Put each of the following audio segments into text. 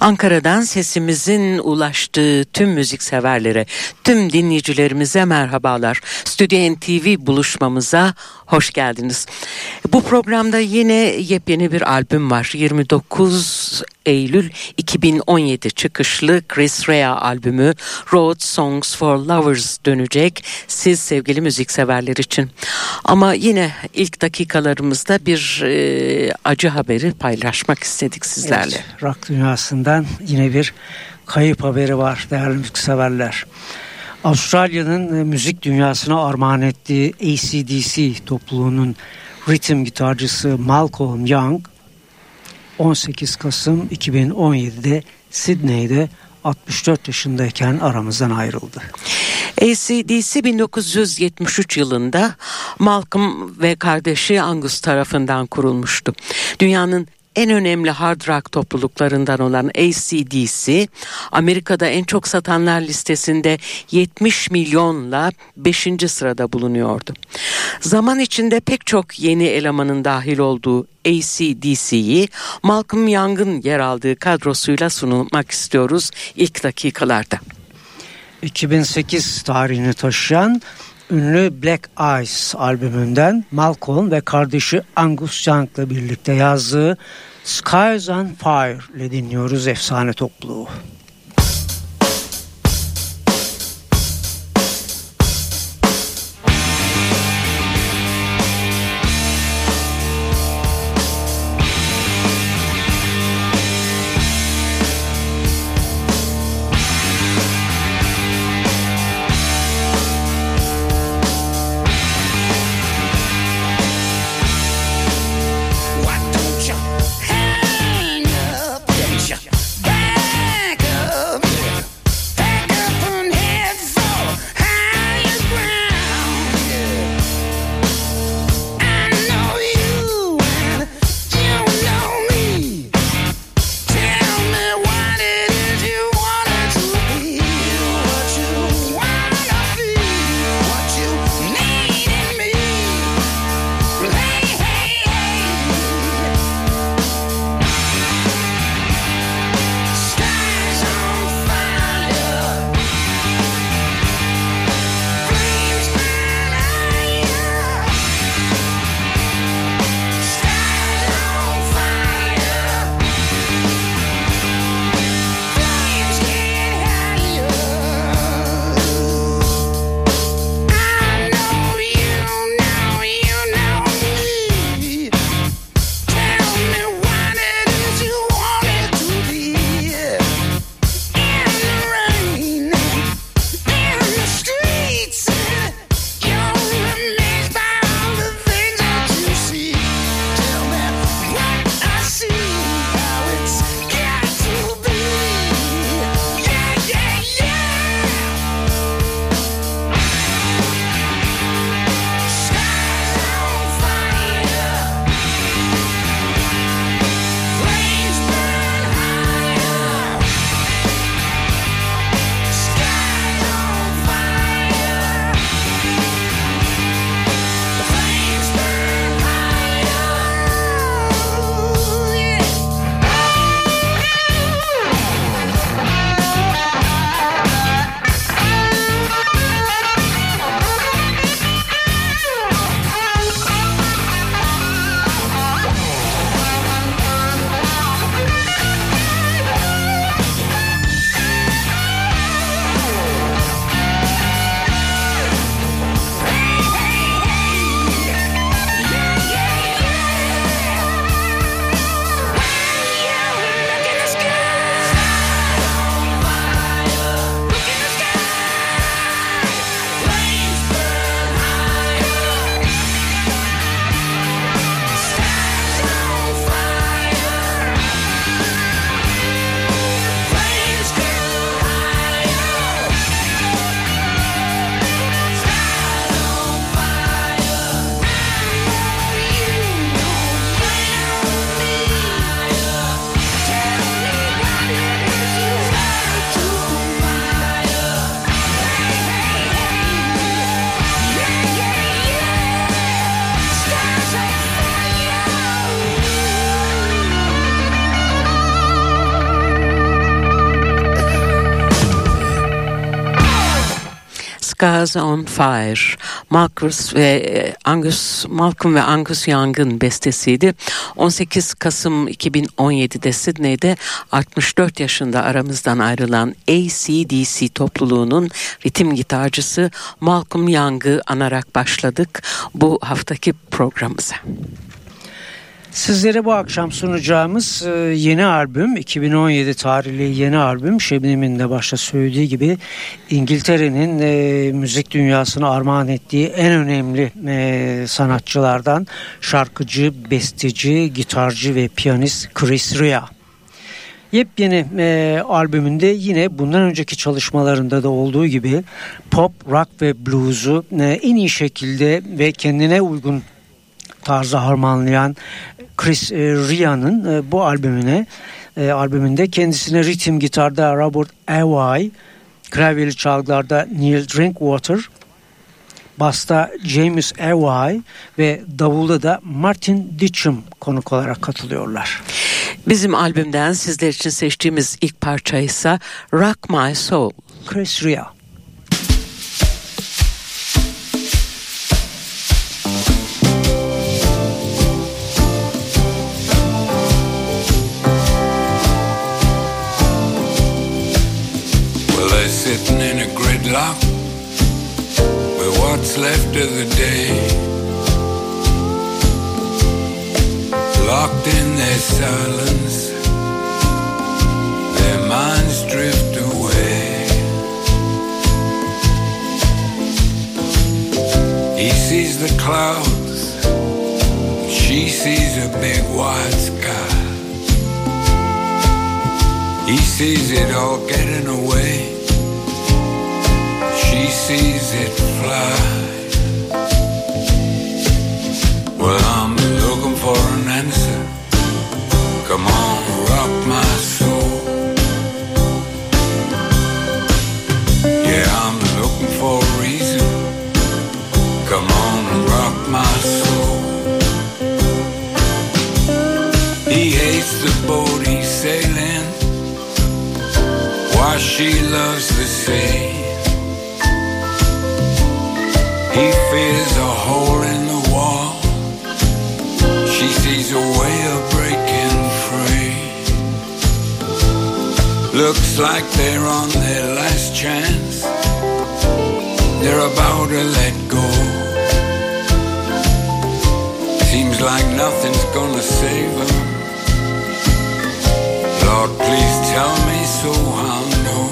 Ankara'dan sesimizin ulaştığı tüm müzikseverlere, tüm dinleyicilerimize merhabalar. Stüdyo NTV buluşmamıza hoş geldiniz. Bu programda yine yepyeni bir albüm var. 29 Eylül 2017 çıkışlı Chris Rea albümü Road Songs for Lovers dönecek siz sevgili müzikseverler için. Ama yine ilk dakikalarımızda bir e, acı haberi paylaşmak istedik sizlerle. Evet, rock dünyasından yine bir kayıp haberi var değerli müzikseverler. Avustralya'nın e, müzik dünyasına armağan ettiği ACDC topluluğunun ritim gitarcısı Malcolm Young 18 Kasım 2017'de Sydney'de 64 yaşındayken aramızdan ayrıldı. ACDC 1973 yılında Malcolm ve kardeşi Angus tarafından kurulmuştu. Dünyanın en önemli hard rock topluluklarından olan ACDC Amerika'da en çok satanlar listesinde 70 milyonla 5. sırada bulunuyordu. Zaman içinde pek çok yeni elemanın dahil olduğu ACDC'yi Malcolm Young'ın yer aldığı kadrosuyla sunulmak istiyoruz ilk dakikalarda. 2008 tarihini taşıyan ünlü Black Eyes albümünden Malcolm ve kardeşi Angus Young'la birlikte yazdığı Skies on Fire ile dinliyoruz efsane topluluğu. Skies on Fire. Marcus ve e, Angus Malcolm ve Angus Young'ın bestesiydi. 18 Kasım 2017'de Sydney'de 64 yaşında aramızdan ayrılan ACDC topluluğunun ritim gitarcısı Malcolm Young'ı anarak başladık bu haftaki programımıza. Sizlere bu akşam sunacağımız e, yeni albüm 2017 tarihli yeni albüm Şebnem'in de başta söylediği gibi İngiltere'nin e, müzik dünyasına armağan ettiği en önemli e, sanatçılardan şarkıcı, besteci, gitarcı ve piyanist Chris Rea. Yepyeni e, albümünde yine bundan önceki çalışmalarında da olduğu gibi pop, rock ve blues'u e, en iyi şekilde ve kendine uygun tarzı harmanlayan Chris e, Ria'nın e, bu albümüne e, albümünde kendisine ritim gitarda Robert Awai, klavyeli çalgılarda Neil Drinkwater, basta James Awai ve davulda da Martin Ditchum konuk olarak katılıyorlar. Bizim albümden sizler için seçtiğimiz ilk parça ise Rock My Soul. Chris Ria. Sitting in a gridlock with what's left of the day. Locked in their silence, their minds drift away. He sees the clouds, she sees a big wide sky. He sees it all getting away sees it fly. Well, I'm looking for an answer. Come on, rock my soul. Yeah, I'm looking for a reason. Come on, rock my soul. He hates the boat he's sailing. Why she loves the sea. Looks like they're on their last chance. They're about to let go. Seems like nothing's gonna save them. Lord, please tell me so I'll know.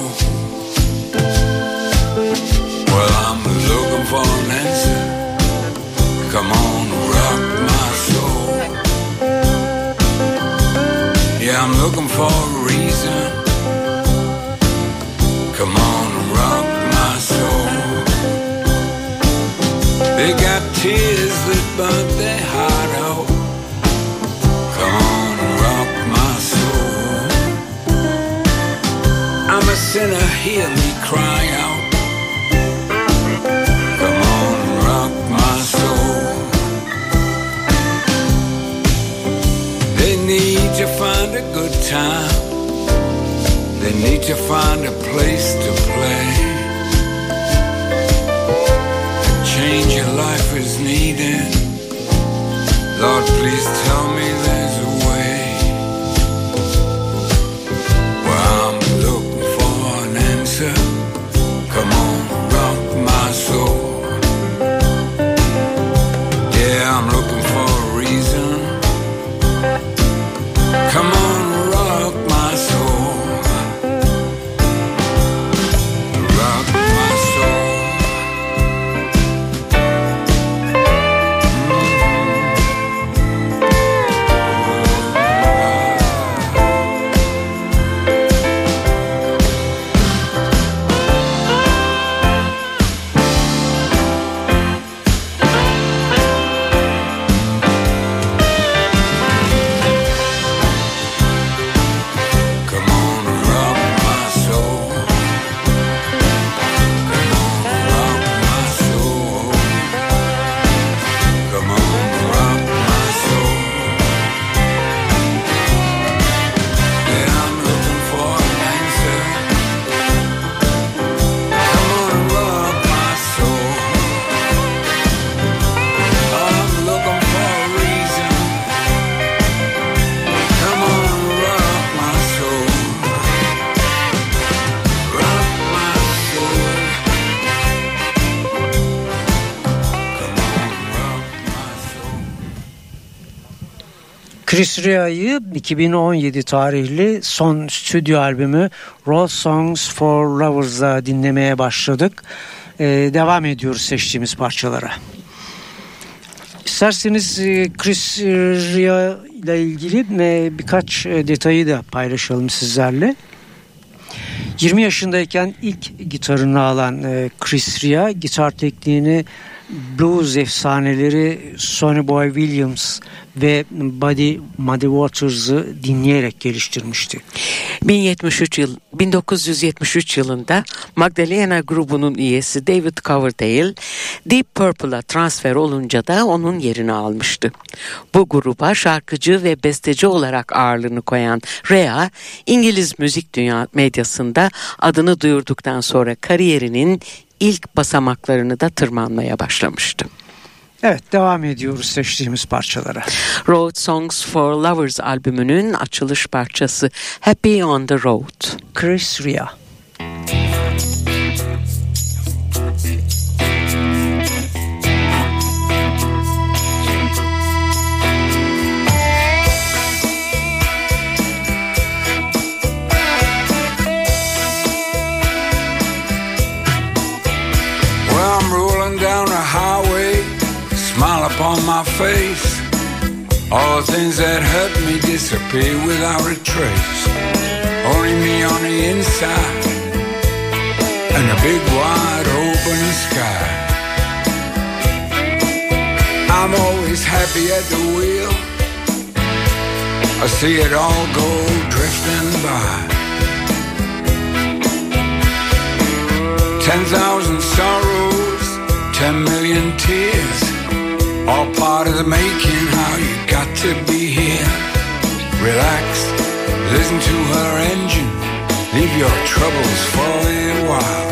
Well, I'm looking for an answer. Come on, rock my soul. Yeah, I'm looking for a reason. They got tears that burn their heart out. Come on, rock my soul. I'm a sinner, hear me cry out. Come on, rock my soul. They need to find a good time. They need to find a place to play. Is needed. Lord, please tell me Chris Ria'yı 2017 tarihli son stüdyo albümü Raw Songs for Lovers'da dinlemeye başladık. Ee, devam ediyoruz seçtiğimiz parçalara. İsterseniz e, Chris Ria ile ilgili e, birkaç e, detayı da paylaşalım sizlerle. 20 yaşındayken ilk gitarını alan Chris Ria gitar tekniğini blues efsaneleri Sonny Boy Williams ve Buddy Muddy Waters'ı dinleyerek geliştirmişti. 1073 yıl 1973 yılında Magdalena grubunun üyesi David Coverdale Deep Purple'a transfer olunca da onun yerini almıştı. Bu gruba şarkıcı ve besteci olarak ağırlığını koyan Rea, İngiliz müzik dünya medyasında adını duyurduktan sonra kariyerinin ilk basamaklarını da tırmanmaya başlamıştı. Evet devam ediyoruz seçtiğimiz parçalara. Road Songs for Lovers albümünün açılış parçası Happy on the Road. Chris Ria. Upon my face. All the things that hurt me disappear without a trace. Only me on the inside and a big wide open sky. I'm always happy at the wheel. I see it all go drifting by. Ten thousand sorrows, ten million tears. All part of the making, how you got to be here. Relax, listen to her engine, leave your troubles for a while.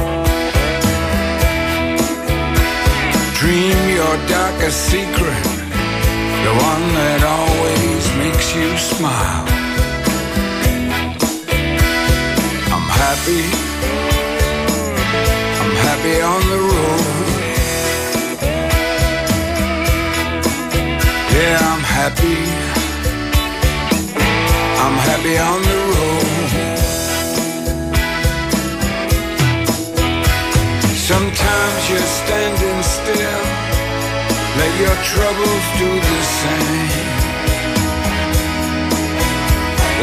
Dream your darkest secret, the one that always makes you smile. I'm happy, I'm happy on the road. Happy. I'm happy on the road. Sometimes you're standing still. Let your troubles do the same.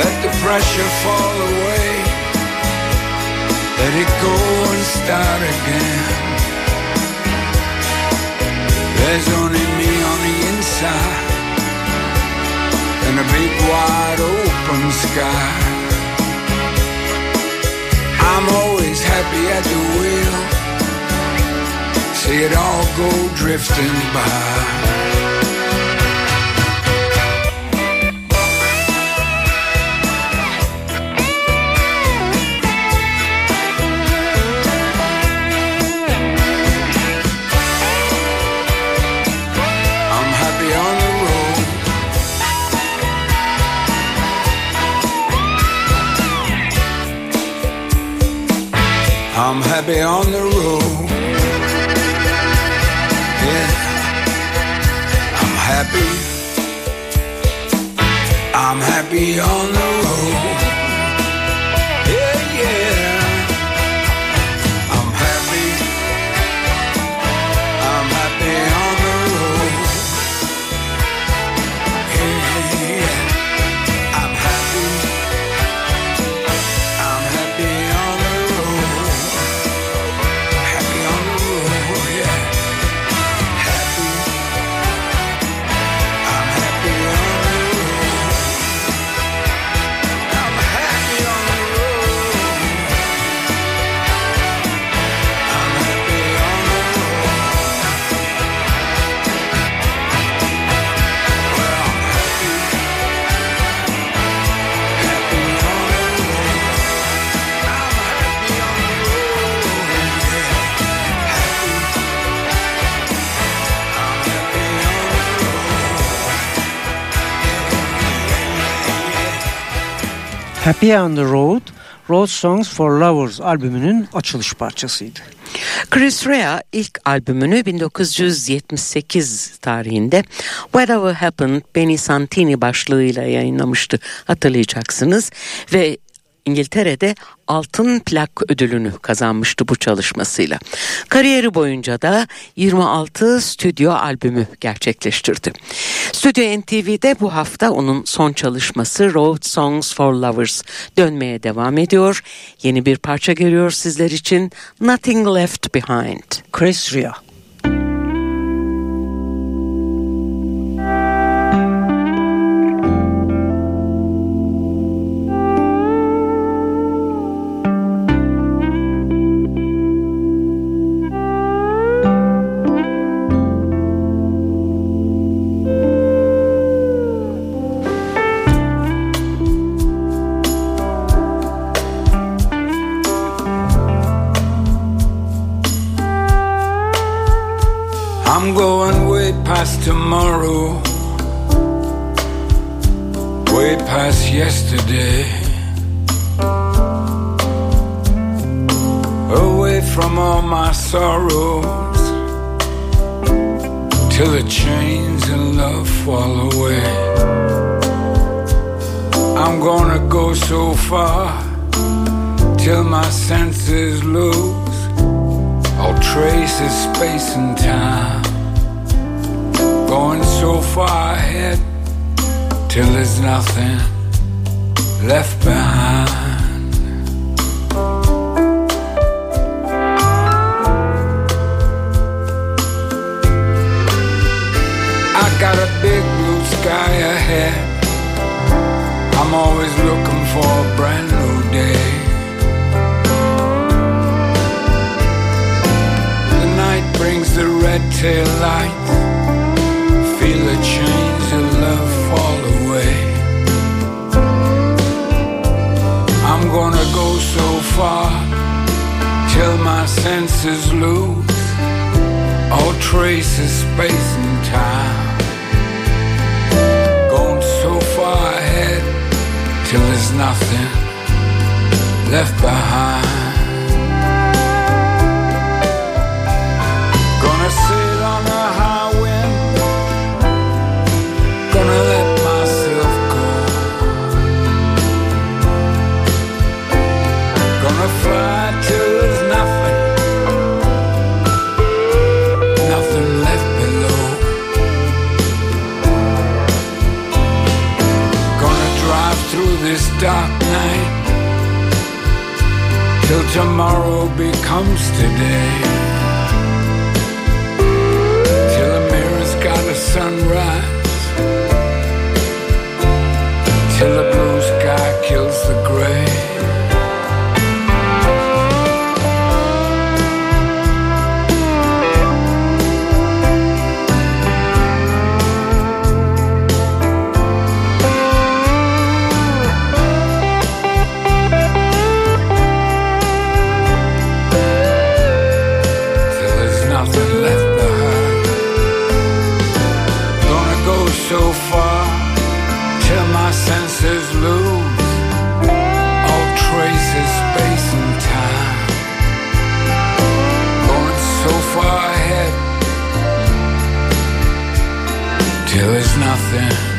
Let the pressure fall away. Let it go and start again. There's only me on the inside and a big wide open sky. I'm always happy at the wheel. See it all go drifting by. I'm happy on the road. Yeah, I'm happy. I'm happy on the on the Road, Road Songs for Lovers albümünün açılış parçasıydı. Chris Rea ilk albümünü 1978 tarihinde Whatever Happened Benny Santini başlığıyla yayınlamıştı hatırlayacaksınız ve İngiltere'de altın plak ödülünü kazanmıştı bu çalışmasıyla. Kariyeri boyunca da 26 stüdyo albümü gerçekleştirdi. Stüdyo NTV'de bu hafta onun son çalışması Road Songs for Lovers dönmeye devam ediyor. Yeni bir parça geliyor sizler için Nothing Left Behind. Chris Rea. Past tomorrow, way past yesterday. Away from all my sorrows, till the chains of love fall away. I'm gonna go so far, till my senses lose all trace of space and time. So far ahead till there's nothing left behind. I got a big blue sky ahead. I'm always looking for a brand new day. The night brings the red tail lights. Senses lose all trace of space and time. Going so far ahead till there's nothing left behind. This dark night till tomorrow becomes today. Till the mirror's got a sunrise. Till the blue sky kills the gray. There was nothing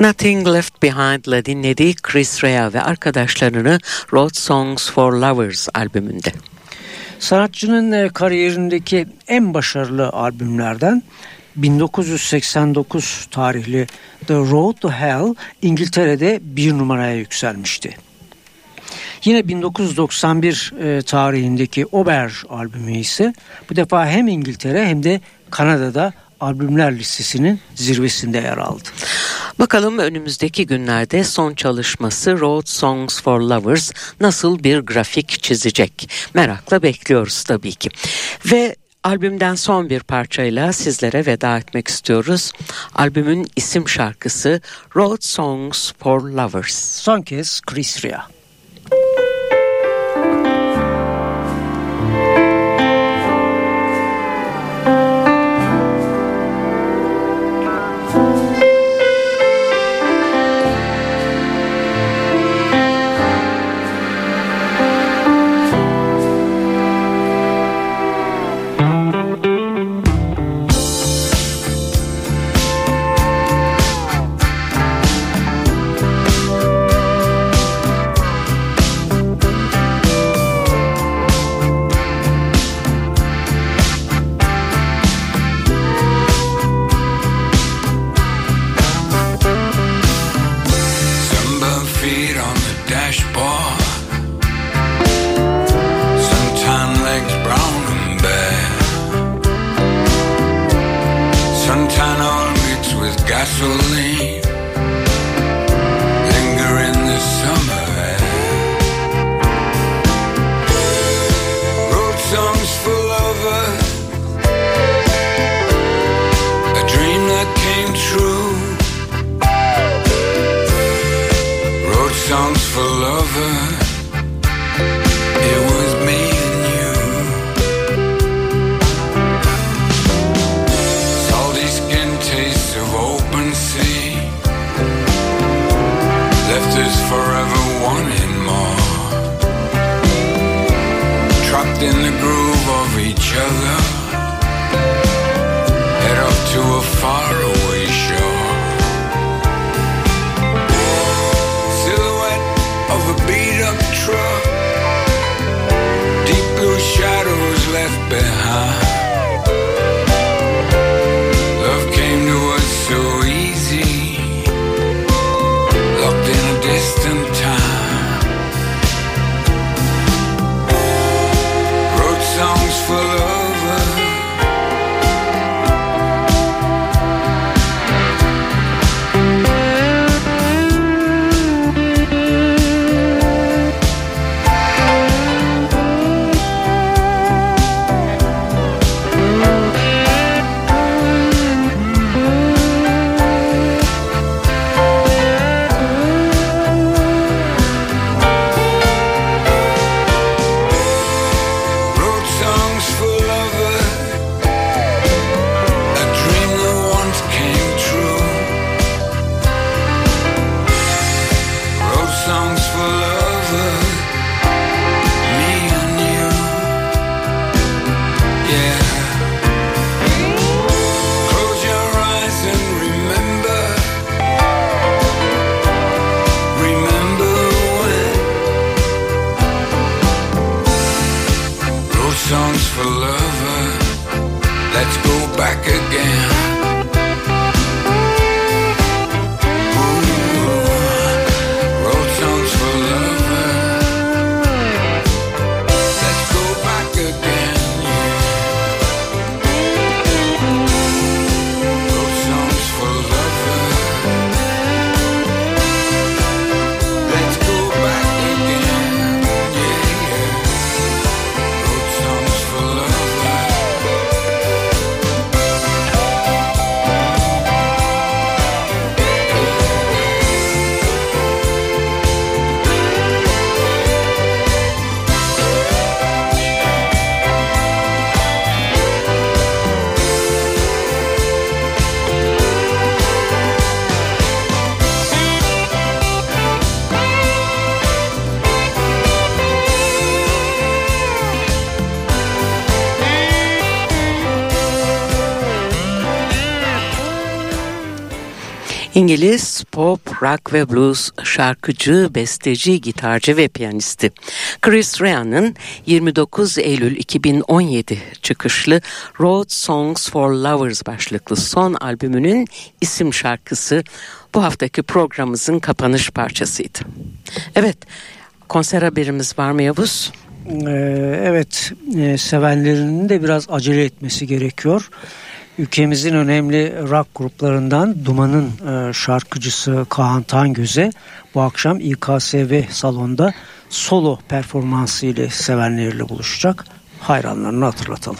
Nothing Left Behind'la dinledik Chris Rea ve arkadaşlarını Road Songs for Lovers albümünde. Sanatçının e, kariyerindeki en başarılı albümlerden 1989 tarihli The Road to Hell İngiltere'de bir numaraya yükselmişti. Yine 1991 e, tarihindeki Ober albümü ise bu defa hem İngiltere hem de Kanada'da albümler listesinin zirvesinde yer aldı. Bakalım önümüzdeki günlerde son çalışması Road Songs for Lovers nasıl bir grafik çizecek? Merakla bekliyoruz tabii ki. Ve albümden son bir parçayla sizlere veda etmek istiyoruz. Albümün isim şarkısı Road Songs for Lovers. Son kez Chris Rea. head off to a far İngiliz pop, rock ve blues şarkıcı, besteci, gitarcı ve piyanisti. Chris Rea'nın 29 Eylül 2017 çıkışlı Road Songs for Lovers başlıklı son albümünün isim şarkısı bu haftaki programımızın kapanış parçasıydı. Evet, konser haberimiz var mı Yavuz? Ee, evet, e, sevenlerinin de biraz acele etmesi gerekiyor. Ülkemizin önemli rock gruplarından Duman'ın e, şarkıcısı Kaan Tangöz'e bu akşam İKSV salonda solo performansı ile sevenleriyle buluşacak. Hayranlarını hatırlatalım.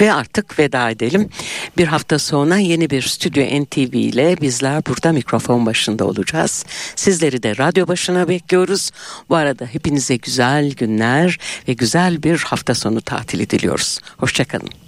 Ve artık veda edelim. Bir hafta sonra yeni bir Stüdyo NTV ile bizler burada mikrofon başında olacağız. Sizleri de radyo başına bekliyoruz. Bu arada hepinize güzel günler ve güzel bir hafta sonu tatili diliyoruz. Hoşçakalın.